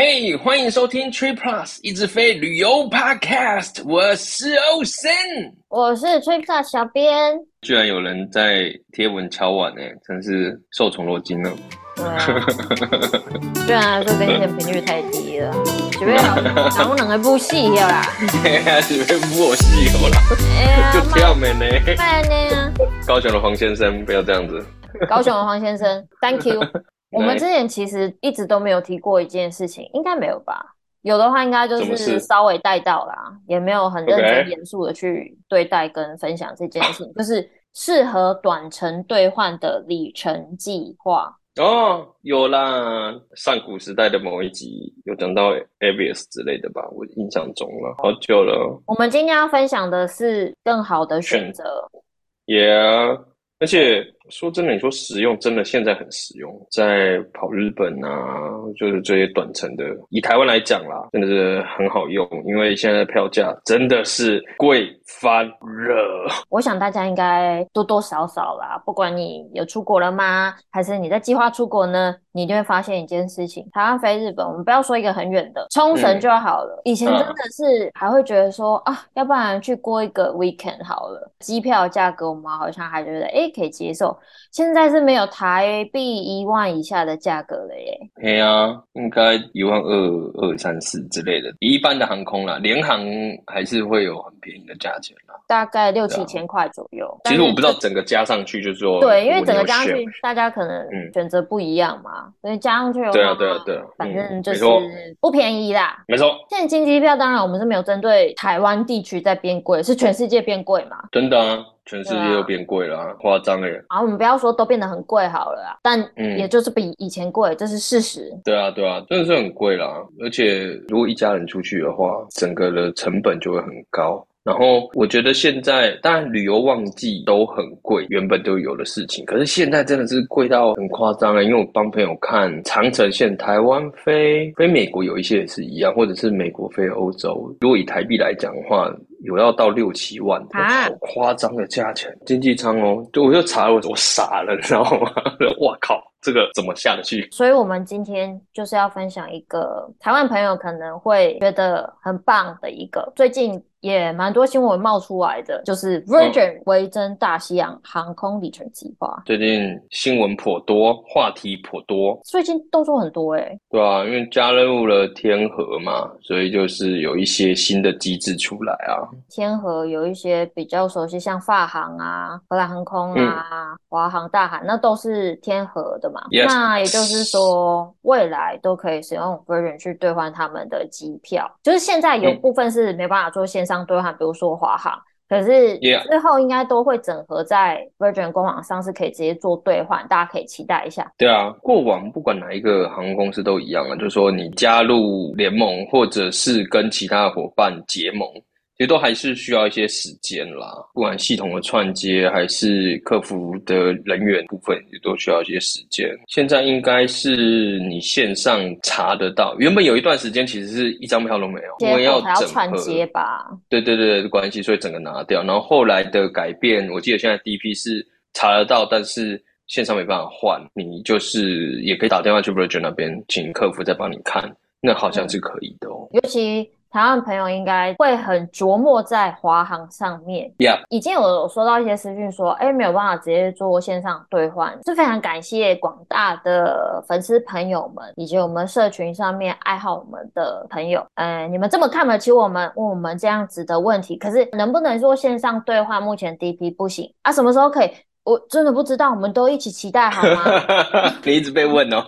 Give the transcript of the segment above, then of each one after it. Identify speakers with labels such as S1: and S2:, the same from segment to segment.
S1: 嘿，欢迎收听 Tree Plus 一直飞旅游 Podcast，我是欧森，
S2: 我是 Tree Plus 小编。
S1: 居然有人在贴文敲碗哎，真是受宠若惊了。
S2: 对啊，虽然说更新频率太低了，准备好能不能一部戏了啦？
S1: 哎呀，准备部戏了啦！
S2: 哎呀，
S1: 就跳没呢？
S2: 慢呢？
S1: 高雄的黄先生，不要这样子。
S2: 高雄的黄先生，Thank you。我们之前其实一直都没有提过一件事情，应该没有吧？有的话，应该就是稍微带到啦，也没有很认真严肃的去对待跟分享这件事情，就是适合短程兑换的里程计划。
S1: 哦，有啦，上古时代的某一集有讲到 Avios 之类的吧？我印象中了，好久了。
S2: 我们今天要分享的是更好的选择。
S1: Yeah，而且。说真的，你说实用，真的现在很实用，在跑日本啊，就是这些短程的，以台湾来讲啦，真的是很好用，因为现在的票价真的是贵翻热。
S2: 我想大家应该多多少少啦，不管你有出国了吗，还是你在计划出国呢，你就会发现一件事情：台湾飞日本，我们不要说一个很远的冲绳就好了。嗯、以前真的是还会觉得说啊，啊，要不然去过一个 weekend 好了，机票价格我们好像还觉得哎可以接受。现在是没有台币一万以下的价格了耶。
S1: 对啊，应该一万二、二三四之类的。一般的航空啦，联航还是会有很便宜的价
S2: 大概六七千块左右。
S1: 其实我不知道整个加上去就是说，
S2: 对，因为整个加上去，大家可能选择不一样嘛，嗯、所以加上去的话，
S1: 对啊，对啊，对啊，
S2: 反正就是不便宜啦。
S1: 没错，
S2: 现在经济票当然我们是没有针对台湾地区在变贵，是全世界变贵嘛？
S1: 真的啊。全世界又变贵了，啊，夸张哎！
S2: 啊，我们不要说都变得很贵好了啊，但也就是比以前贵，这是事实。
S1: 对啊，对啊，真的是很贵啦。而且如果一家人出去的话，整个的成本就会很高。然后我觉得现在，当然旅游旺季都很贵，原本就有的事情，可是现在真的是贵到很夸张啊！因为我帮朋友看长城线，台湾飞飞美国有一些也是一样，或者是美国飞欧洲，如果以台币来讲的话。有要到六七万，啊、好夸张的价钱，经济舱哦，就我就查了，我我傻了，你知道吗？我靠，这个怎么下得去？
S2: 所以，我们今天就是要分享一个台湾朋友可能会觉得很棒的一个最近。也蛮多新闻冒出来的，就是 Virgin 维珍大西洋航空里程计划。
S1: 最近新闻颇多，话题颇多，
S2: 最近动作很多哎、欸。
S1: 对啊，因为加入了天河嘛，所以就是有一些新的机制出来啊。
S2: 天河有一些比较熟悉，像法航啊、荷兰航空啊、华、嗯、航、大韩，那都是天河的嘛。Yes. 那也就是说，未来都可以使用 Virgin 去兑换他们的机票。就是现在有部分是没办法做线上兑换，比如说华航，可是之后应该都会整合在 Virgin 官网上，是可以直接做兑换，大家可以期待一下。
S1: 对啊，过往不管哪一个航空公司都一样啊，就是说你加入联盟，或者是跟其他伙伴结盟。其实都还是需要一些时间啦，不管系统的串接还是客服的人员部分，也都需要一些时间。现在应该是你线上查得到，原本有一段时间其实是一张票都没有，因为要整合
S2: 串接吧。
S1: 对对对的关系，所以整个拿掉。然后后来的改变，我记得现在第一批是查得到，但是线上没办法换，你就是也可以打电话去 Virgin 那边，请客服再帮你看，那好像是可以的哦。
S2: 尤其。台湾朋友应该会很琢磨在华航上面
S1: ，Yeah.
S2: 已经有收到一些私讯说，哎，没有办法直接做线上兑换，是非常感谢广大的粉丝朋友们，以及我们社群上面爱好我们的朋友，哎，你们这么看得起我们，问我们这样子的问题，可是能不能做线上兑换？目前 DP 不行啊，什么时候可以？我真的不知道，我们都一起期待好吗？
S1: 你一直被问哦。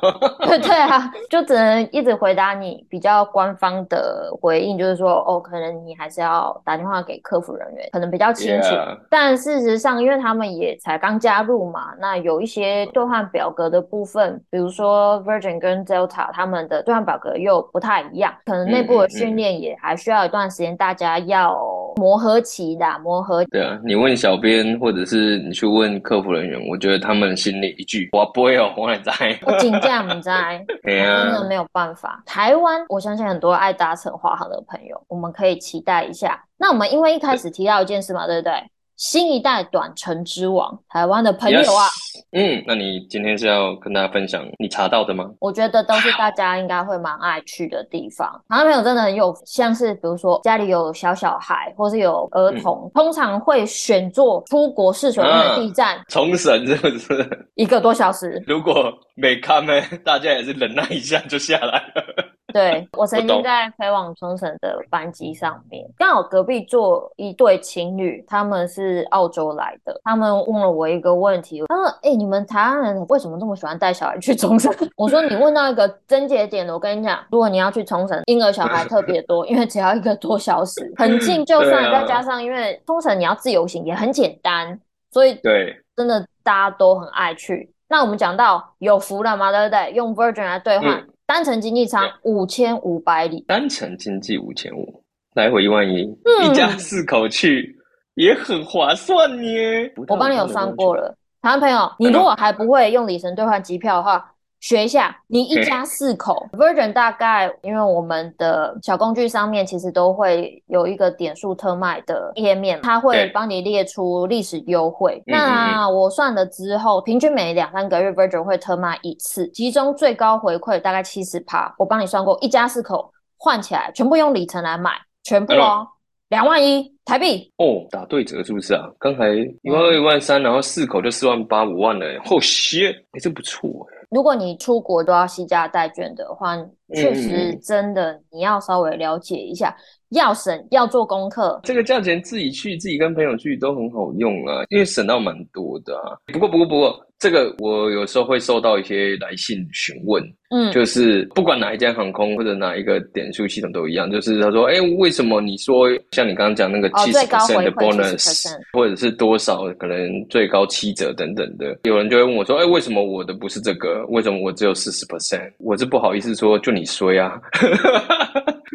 S2: 对 对啊，就只能一直回答你比较官方的回应，就是说哦，可能你还是要打电话给客服人员，可能比较清楚。Yeah. 但事实上，因为他们也才刚加入嘛，那有一些兑换表格的部分，比如说 Virgin 跟 Delta 他们的兑换表格又不太一样，可能内部的训练也还需要一段时间，大家要磨合期的磨合。
S1: 对啊，你问小编，或者是你去问。客服人员，我觉得他们心里一句“我不会哦，我来摘”，
S2: 我请假不在，真的没有办法。台湾，我相信很多爱搭乘华航的朋友，我们可以期待一下。那我们因为一开始提到一件事嘛，对不对？新一代短程之王，台湾的朋友啊
S1: ，yes. 嗯，那你今天是要跟大家分享你查到的吗？
S2: 我觉得都是大家应该会蛮爱去的地方。台湾朋友真的很有，像是比如说家里有小小孩，或是有儿童，嗯、通常会选做出国试水温的地站，
S1: 冲绳是不是？
S2: 一个多小时。
S1: 如果没看呢，大家也是忍耐一下就下来了。
S2: 对，我曾经在飞往冲绳的班机上面，刚好隔壁坐一对情侣，他们是澳洲来的，他们问了我一个问题，他说：“哎、欸，你们台湾人为什么这么喜欢带小孩去冲绳？” 我说：“你问到一个症结点了，我跟你讲，如果你要去冲绳，婴儿小孩特别多，因为只要一个多小时，很近，就算再加上因为冲绳你要自由行也很简单，所以对，真的大家都很爱去。那我们讲到有福了嘛，对不对？用 Virgin 来兑换。嗯单程经济舱五千五百里，
S1: 单程经济五千五，来回一万一，嗯，一家四口去也很划算耶。
S2: 我帮你有算过了，台湾朋友，你如果还不会用里程兑换机票的话。学一下，你一家四口，Virgin 大概，因为我们的小工具上面其实都会有一个点数特卖的页面，它会帮你列出历史优惠。那我算了之后，平均每两三个月 Virgin 会特卖一次，其中最高回馈大概七十趴。我帮你算过，一家四口换起来，全部用里程来买，全部哦，两万一台币。
S1: 哦，打对折是不是啊？刚才一万二、一万三，然后四口就四万八、五万了。哦，shit，哎，这不错哎。
S2: 如果你出国都要西家带卷的话，确实真的你要稍微了解一下，要省要做功课。
S1: 这个价钱自己去，自己跟朋友去都很好用啊，因为省到蛮多的啊。不过，不过，不过。这个我有时候会收到一些来信询问，嗯，就是不管哪一家航空或者哪一个点数系统都一样，就是他说，哎，为什么你说像你刚刚讲那个七十 percent 的 bonus，或者是多少可能最高七折等等的，有人就会问我说，哎，为什么我的不是这个？为什么我只有四十 percent？我是不好意思说，就你衰啊，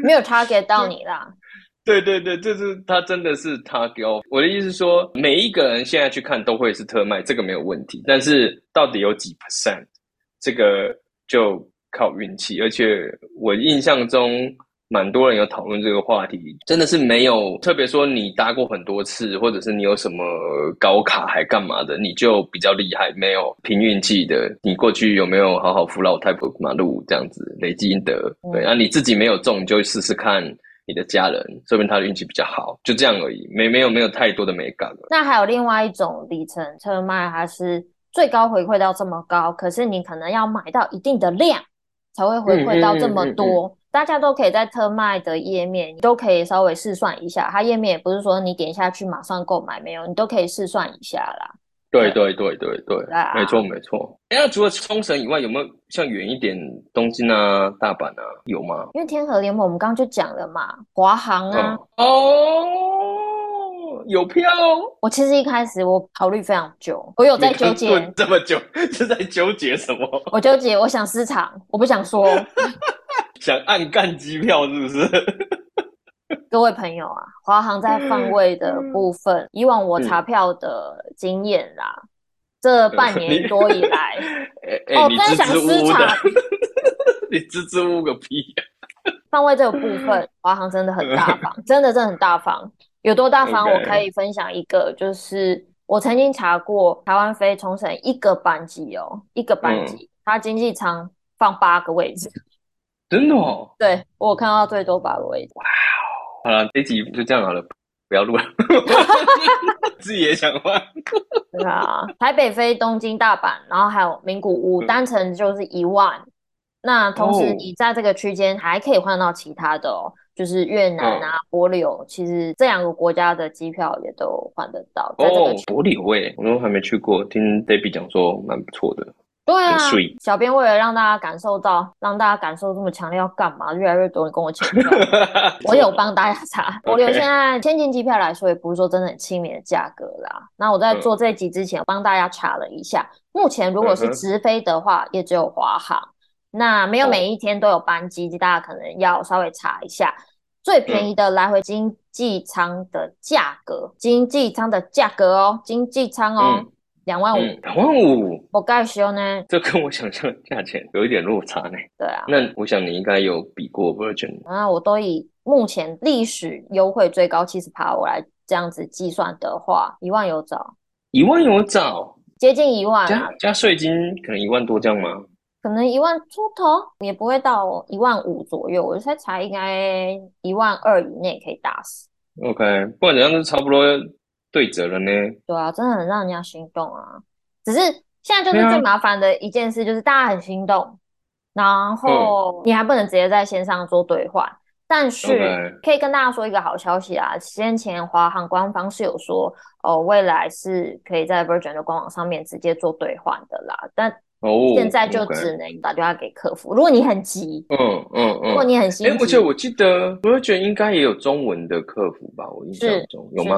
S2: 没有 target 到你啦。
S1: 对对对，这是他真的是他给我。我的意思是说，每一个人现在去看都会是特卖，这个没有问题。但是到底有几 percent，这个就靠运气。而且我印象中，蛮多人有讨论这个话题，真的是没有特别说你搭过很多次，或者是你有什么高卡还干嘛的，你就比较厉害。没有凭运气的，你过去有没有好好扶老太婆过马路这样子累积阴德？对，那、啊、你自己没有中，你就试试看。你的家人，说明他的运气比较好，就这样而已，没没有没有太多的美感了。
S2: 那还有另外一种里程车卖，它是最高回馈到这么高，可是你可能要买到一定的量才会回馈到这么多。嗯嗯嗯嗯、大家都可以在特卖的页面，你都可以稍微试算一下，它页面也不是说你点下去马上购买，没有，你都可以试算一下啦。
S1: 对对对对对，没错没错。哎，那除了冲绳以外，有没有像远一点东京啊、大阪啊，有吗？
S2: 因为天河联盟我们刚刚就讲了嘛，华航啊。
S1: 哦，有票。
S2: 我其实一开始我考虑非常久，我有在纠结
S1: 这么久，是在纠结什么？
S2: 我纠结，我想私藏，我不想说。
S1: 想暗干机票是不是？
S2: 各位朋友啊，华航在放位的部分，嗯、以往我查票的经验啦，嗯、这半年多以来，
S1: 你 哦，真的想私查，你支支吾吾个屁呀、啊！
S2: 放位这个部分，华航真的很大方，真的真的很大方。有多大方？我可以分享一个，就是我曾经查过台湾飞冲绳一个班机哦，一个班机，它经济舱放八个位置，
S1: 真的哦？
S2: 对，我看到最多八个位置。
S1: 好了，这集就这样好了，不要录了。自己也想换。
S2: 对啊，台北飞东京、大阪，然后还有名古屋，单程就是一万。嗯、那同时你在这个区间还可以换到其他的哦，就是越南啊、帛琉、哦，其实这两个国家的机票也都换得到。在这个区
S1: 哦，帛琉哎，我都还没去过，听 Debbie 讲说蛮不错的。
S2: 对啊，小编为了让大家感受到，让大家感受这么强烈，要干嘛？越来越多人跟我抢票，我有帮大家查。我留现在天津机票来说，也不是说真的很亲民的价格啦。那我在做这集之前，帮大家查了一下，目前如果是直飞的话，也只有华航。那没有每一天都有班机，大家可能要稍微查一下。最便宜的来回经济舱的价格，经济舱的价格哦，经济舱哦。两万五，
S1: 两万五，
S2: 我盖修呢？
S1: 这跟我想象的价钱有一点落差呢。
S2: 对啊，
S1: 那我想你应该有比过 Virgin。
S2: 啊，我都以目前历史优惠最高七十趴，我来这样子计算的话，一万有找，
S1: 一万有找，
S2: 接近一万，
S1: 加加税金可能一万多这样吗？
S2: 可能一万出头，也不会到一万五左右，我猜才应该一万二以内可以打死。
S1: OK，不管怎样都差不多对折了呢。
S2: 对啊，真的很让人家心动啊！只是现在就是最麻烦的一件事，就是大家很心动，然后你还不能直接在线上做兑换。但是可以跟大家说一个好消息啊！先前华航官方是有说，哦，未来是可以在 Virgin 的官网上面直接做兑换的啦，但。哦，现在就只能打电话给客服。如果你很急，嗯嗯嗯，如果你很心急，
S1: 而且我记得，Virgin 应该也有中文的客服吧？我印象中有吗？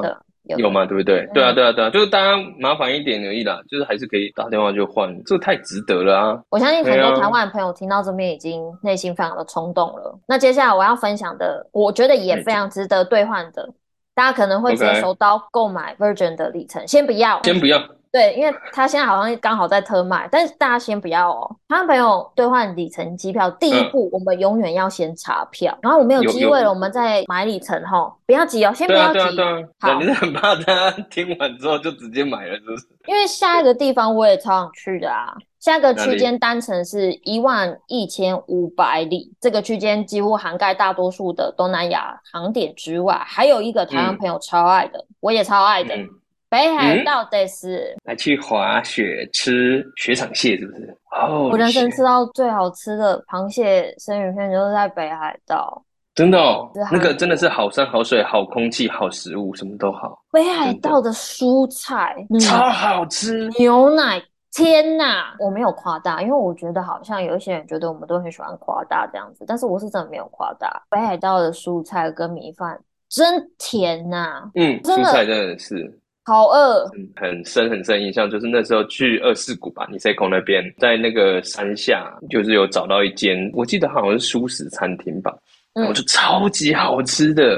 S1: 有有吗？对不对？对啊，对啊，对啊，就是大家麻烦一点而已啦，就是还是可以打电话就换，这太值得了啊！
S2: 我相信很多台湾的朋友听到这边已经内心非常的冲动了。那接下来我要分享的，我觉得也非常值得兑换的，大家可能会直接手到购买 Virgin 的里程，先不要，
S1: 先不要。
S2: 对，因为他现在好像刚好在特卖，但是大家先不要哦。他朋友兑换里程机票，第一步我们永远要先查票，嗯、然后我们有机会了，我们再买里程哈。不要急哦，先不要急。对啊，对啊，对啊。好，
S1: 你是很怕他 听完之后就直接买了，是不是？
S2: 因为下一个地方我也超想去的啊。下一个区间单程是一万一千五百里，这个区间几乎涵盖大多数的东南亚航点之外，还有一个台湾朋友超爱的，嗯、我也超爱的。嗯北海道的是、
S1: 嗯、来去滑雪吃雪场蟹，是不是？哦，
S2: 我人生吃到最好吃的螃蟹生鱼片就是在北海道，
S1: 真的哦，那个真的是好山好水好空气好食物，什么都好。
S2: 北海道的蔬菜
S1: 超好吃，
S2: 牛奶天哪！我没有夸大，因为我觉得好像有一些人觉得我们都很喜欢夸大这样子，但是我是真的没有夸大。北海道的蔬菜跟米饭真甜呐、啊，
S1: 嗯，真的蔬菜真的是。
S2: 好饿，
S1: 很深很深印象，就是那时候去二世谷吧，你塞口那边，在那个山下，就是有找到一间，我记得好像是素食餐厅吧，然后就超级好吃的，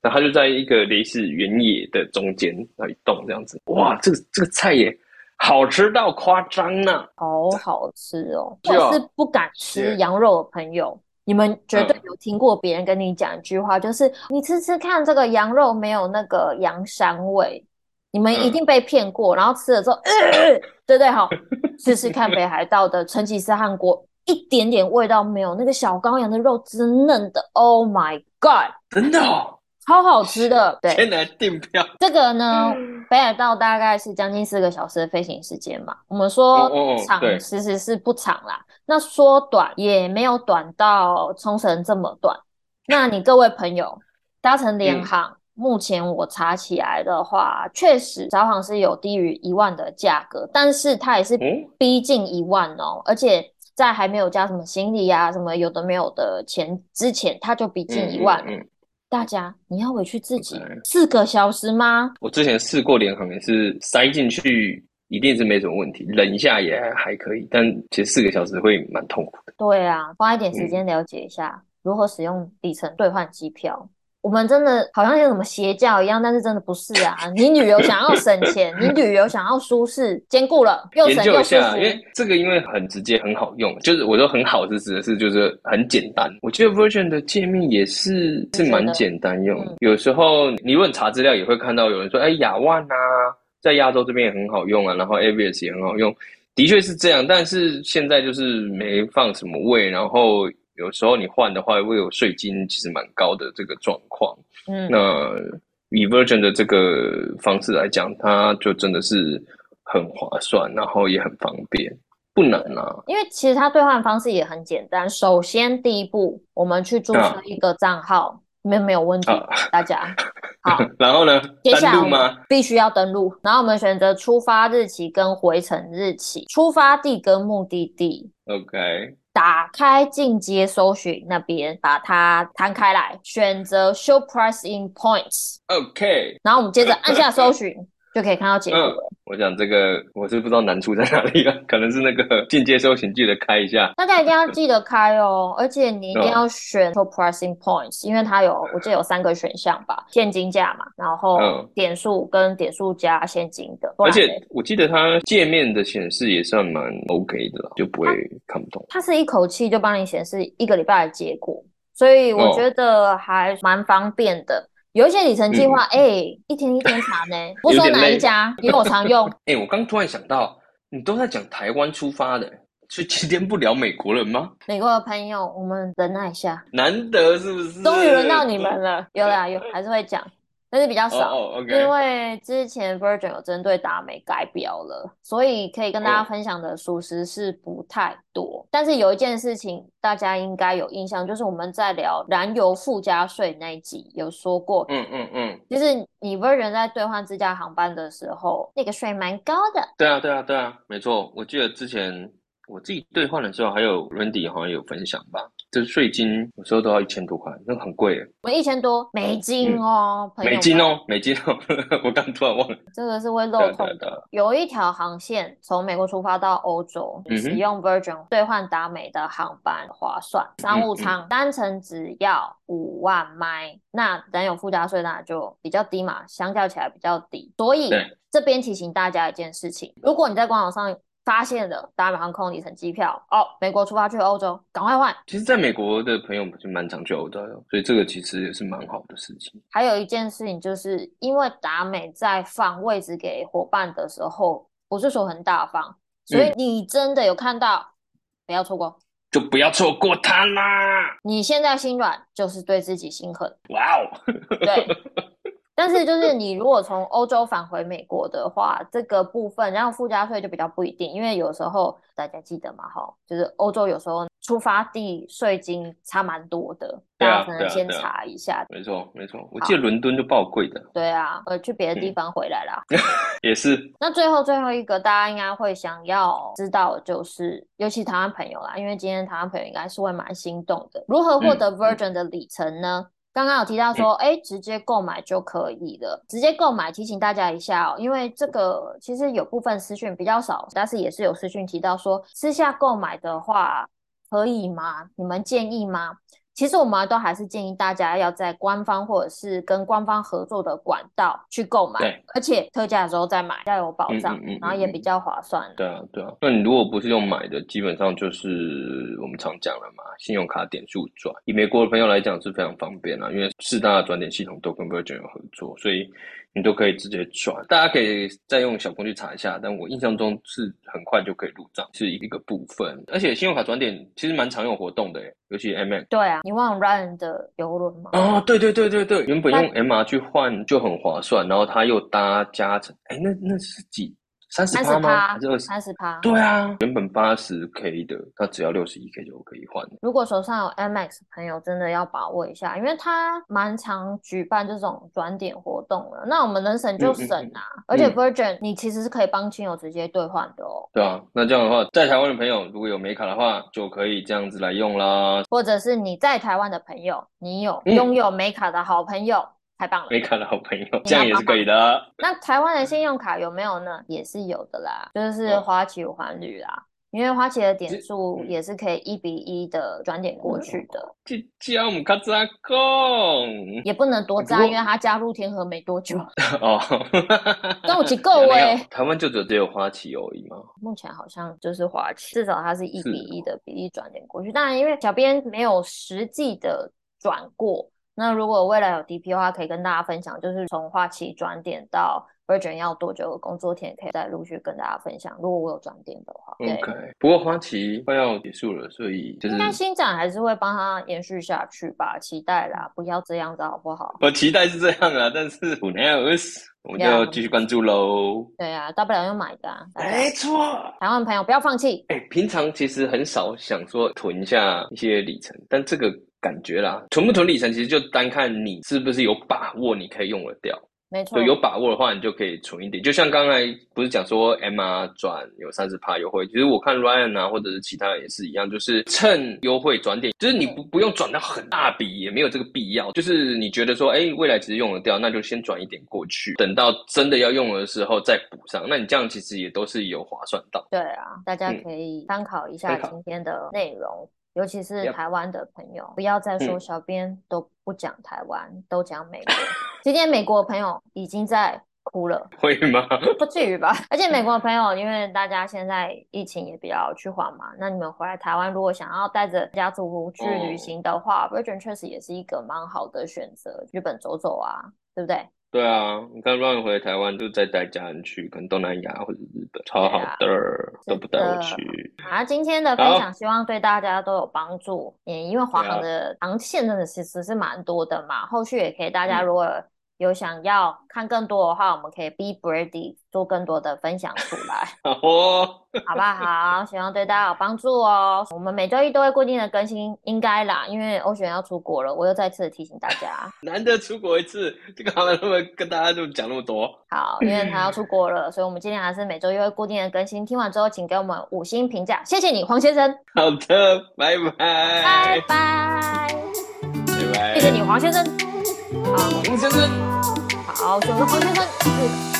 S1: 然后它就在一个类似原野的中间那一栋这样子，哇，这个这个菜也好吃到夸张呐，
S2: 好好吃哦！我是不敢吃羊肉的朋友，你们绝对有听过别人跟你讲一句话，就是你吃吃看这个羊肉没有那个羊膻味。你们一定被骗过，嗯、然后吃了之后，呃呃、对对好，试试看北海道的成吉思汗锅，一点点味道没有，那个小羔羊的肉汁嫩的，Oh my God，
S1: 真的，哦，
S2: 超好吃的。对，
S1: 先来订票。
S2: 这个呢，北海道大概是将近四个小时的飞行时间嘛。我们说长，其实是不长啦。那说短也没有短到冲绳这么短。那你各位朋友搭乘联航。嗯目前我查起来的话，确实招行是有低于一万的价格，但是它也是逼近一万哦，嗯、而且在还没有加什么行李啊、什么有的没有的钱之前，它就逼近一万。嗯大家你要委屈自己四个小时吗？
S1: 我之前试过联航也是塞进去，一定是没什么问题，忍一下也还可以，但其实四个小时会蛮痛苦的。
S2: 对啊，花一点时间了解一下如何使用里程兑换机票。我们真的好像像什么邪教一样，但是真的不是啊！你旅游想要省钱，你旅游想要舒适，兼顾了又省又舒服。
S1: 因为这个因为很直接，很好用，就是我说很好是指的是就是很简单。我觉得 Virgin 的界面也是是蛮简单用。嗯、有时候你问查资料也会看到有人说，哎，亚万啊，在亚洲这边也很好用啊，然后 Avios 也很好用，的确是这样。但是现在就是没放什么位，然后。有时候你换的话，会有税金，其实蛮高的这个状况。嗯，那以 Virgin 的这个方式来讲，它就真的是很划算，然后也很方便，不难啊。
S2: 因为其实它兑换方式也很简单。首先第一步，我们去注册一个账号，没有、啊、没有问题，啊、大家 好。
S1: 然后呢？
S2: 接下来吗？必须要登录，然后我们选择出发日期跟回程日期，出发地跟目的地。
S1: OK。
S2: 打开进阶搜寻那边，把它摊开来，选择 Show Price in Points。
S1: OK，
S2: 然后我们接着按下搜寻，就可以看到结果了。
S1: 嗯，我想这个我是不知道难处在哪里了，可能是那个进阶搜寻记得开一下。
S2: 大家一定要记得开哦，而且你一定要选 top pricing Points，因为它有我记得有三个选项吧，现金价嘛，然后点数跟点数加现金的。
S1: 而且我记得它界面的显示也算蛮 OK 的啦，就不会看不懂。
S2: 它是一口气就帮你显示一个礼拜的结果，所以我觉得还蛮方便的。有一些里程计划，哎、嗯欸，一天一天查呢，不说哪一家，因为我常用。
S1: 哎、欸，我刚突然想到，你都在讲台湾出发的，所以今天不聊美国人吗？
S2: 美国的朋友，我们忍耐一下，
S1: 难得是不是？
S2: 终于轮到你们了，有啦有，还是会讲。但是比较少，oh. 因为之前 Virgin 有针对达美改表了，所以可以跟大家分享的属实是不太多。Oh. 但是有一件事情大家应该有印象，就是我们在聊燃油附加税那一集有说过，嗯嗯嗯，就是你 Virgin 在兑换自驾航班的时候，那个税蛮高的。
S1: 对啊对啊对啊，没错，我记得之前。我自己兑换的时候，还有 Randy 好像有分享吧，就是税金有时候都要一千多块，那个很贵。
S2: 我一千多美金哦，
S1: 嗯、美金哦，美金哦，我刚突然忘了。
S2: 这个是会漏洞的。有一条航线从美国出发到欧洲，使用 Virgin 兑换达美的航班划算，商务舱单程只要五万迈，那咱有附加税那就比较低嘛，相较起来比较低。所以这边提醒大家一件事情，如果你在官网上。发现了达美航空里程机票哦，美国出发去欧洲，赶快换。
S1: 其实，在美国的朋友们就蛮常去欧洲的，所以这个其实也是蛮好的事情。
S2: 还有一件事情，就是因为达美在放位置给伙伴的时候，不是说很大方，所以你真的有看到，嗯、不要错过，
S1: 就不要错过它啦。
S2: 你现在心软，就是对自己心狠。
S1: 哇哦，
S2: 对。但是，就是你如果从欧洲返回美国的话，这个部分，然后附加税就比较不一定，因为有时候大家记得嘛，哈，就是欧洲有时候出发地税金差蛮多的，大家可能先查一下。
S1: 没错，没错，我记得伦敦就爆贵的。
S2: 对啊，呃，去别的地方回来啦。
S1: 嗯、也是。
S2: 那最后最后一个，大家应该会想要知道，就是尤其台湾朋友啦，因为今天台湾朋友应该是会蛮心动的，如何获得 Virgin 的里程呢？嗯嗯刚刚有提到说，哎，直接购买就可以了。直接购买，提醒大家一下哦，因为这个其实有部分私讯比较少，但是也是有私讯提到说，私下购买的话可以吗？你们建议吗？其实我们都还是建议大家要在官方或者是跟官方合作的管道去购买，对，而且特价的时候再买，要有保障，嗯嗯嗯嗯、然后也比较划算。
S1: 对啊，对啊。那你如果不是用买的，基本上就是我们常讲了嘛，信用卡点数转。以美国的朋友来讲是非常方便啊，因为四大转点系统都跟 Virgin 有合作，所以。你都可以直接转，大家可以再用小工具查一下，但我印象中是很快就可以入账，是一个部分。而且信用卡转点其实蛮常有活动的，尤其 M
S2: M。对啊，你忘了 Ryan 的游轮吗？
S1: 哦，对对对对对，原本用 MR 去换就很划算，然后他又搭加成，哎，那那是几？三十趴吗？还是二十？
S2: 三十趴。
S1: 对啊，原本八十 K 的，它只要六十一 K 就可以换。
S2: 如果手上有 MX 朋友，真的要把握一下，因为它蛮常举办这种转点活动的。那我们能省就省啊，嗯嗯、而且 Virgin、嗯、你其实是可以帮亲友直接兑换的哦。
S1: 对啊，那这样的话，在台湾的朋友如果有美卡的话，就可以这样子来用啦。
S2: 或者是你在台湾的朋友，你有拥有美卡的好朋友。嗯太棒了！
S1: 没卡的好朋友，这样也是可以的。
S2: 那台湾的信用卡有没有呢？也是有的啦，就是花旗环旅啦，因为花旗的点数也是可以一比一的转点过去的。
S1: 这叫我们卡扎贡，
S2: 也不能多扎，因为他加入天河没多久。哦，但我几 够哎。
S1: 台湾就只有只有花旗而已吗？
S2: 目前好像就是花旗，至少它是一比一的比例转点过去。当然，因为小编没有实际的转过。那如果未来有 DP 的话，可以跟大家分享，就是从花期转点到 Virgin 要多久的工作天，可以再陆续跟大家分享。如果我有转点的话
S1: ，OK。不过花期快要结束了，所以就是应
S2: 该新展还是会帮他延续下去吧，期待啦，不要这样子好不好？
S1: 我期待是这样啊，但是 Who knows，我们就要继续关注喽。
S2: 对啊，大不了用买的啊。
S1: 没错，
S2: 台湾朋友不要放弃。
S1: 哎、欸，平常其实很少想说囤一下一些里程，但这个。感觉啦，囤不囤里程，其实就单看你是不是有把握，你可以用得掉。
S2: 没错，
S1: 有把握的话，你就可以存一点。就像刚才不是讲说 MR 转有三十趴优惠，其实我看 Ryan 啊，或者是其他人也是一样，就是趁优惠转点，就是你不不用转到很大笔，也没有这个必要。就是你觉得说，哎，未来其实用得掉，那就先转一点过去，等到真的要用的时候再补上。那你这样其实也都是有划算到。
S2: 对啊，大家可以参考一下今天的内容。尤其是台湾的朋友，不要再说小编都不讲台湾，嗯、都讲美国。今天美国的朋友已经在哭了，
S1: 会吗？
S2: 不至于吧。而且美国的朋友，因为大家现在疫情也比较趋缓嘛，那你们回来台湾，如果想要带着家族去旅行的话，哦，Virgin 确实也是一个蛮好的选择。日本走走啊，对不对？
S1: 对啊，你看 Ryan 回台湾就再带家人去，可能东南亚或者日本，超好的，啊、都不带我去。
S2: 好，今天的分享希望对大家都有帮助。嗯，因为华航的航线真的其实是蛮多的嘛，后续也可以大家如果。有想要看更多的话，我们可以 be ready 做更多的分享出来，好哦，好不好？希望对大家有帮助哦。我们每周一都会固定的更新，应该啦，因为欧璇要出国了，我又再次提醒大家，
S1: 难得出国一次，这个好难那么跟大家就讲那么多。
S2: 好，因为他要出国了，所以我们今天还是每周一会固定的更新。听完之后，请给我们五星评价，谢谢你，黄先生。
S1: 好的，拜拜，
S2: 拜拜，拜拜，谢谢你，黄先生。好，洪先生。好，选个黄先生。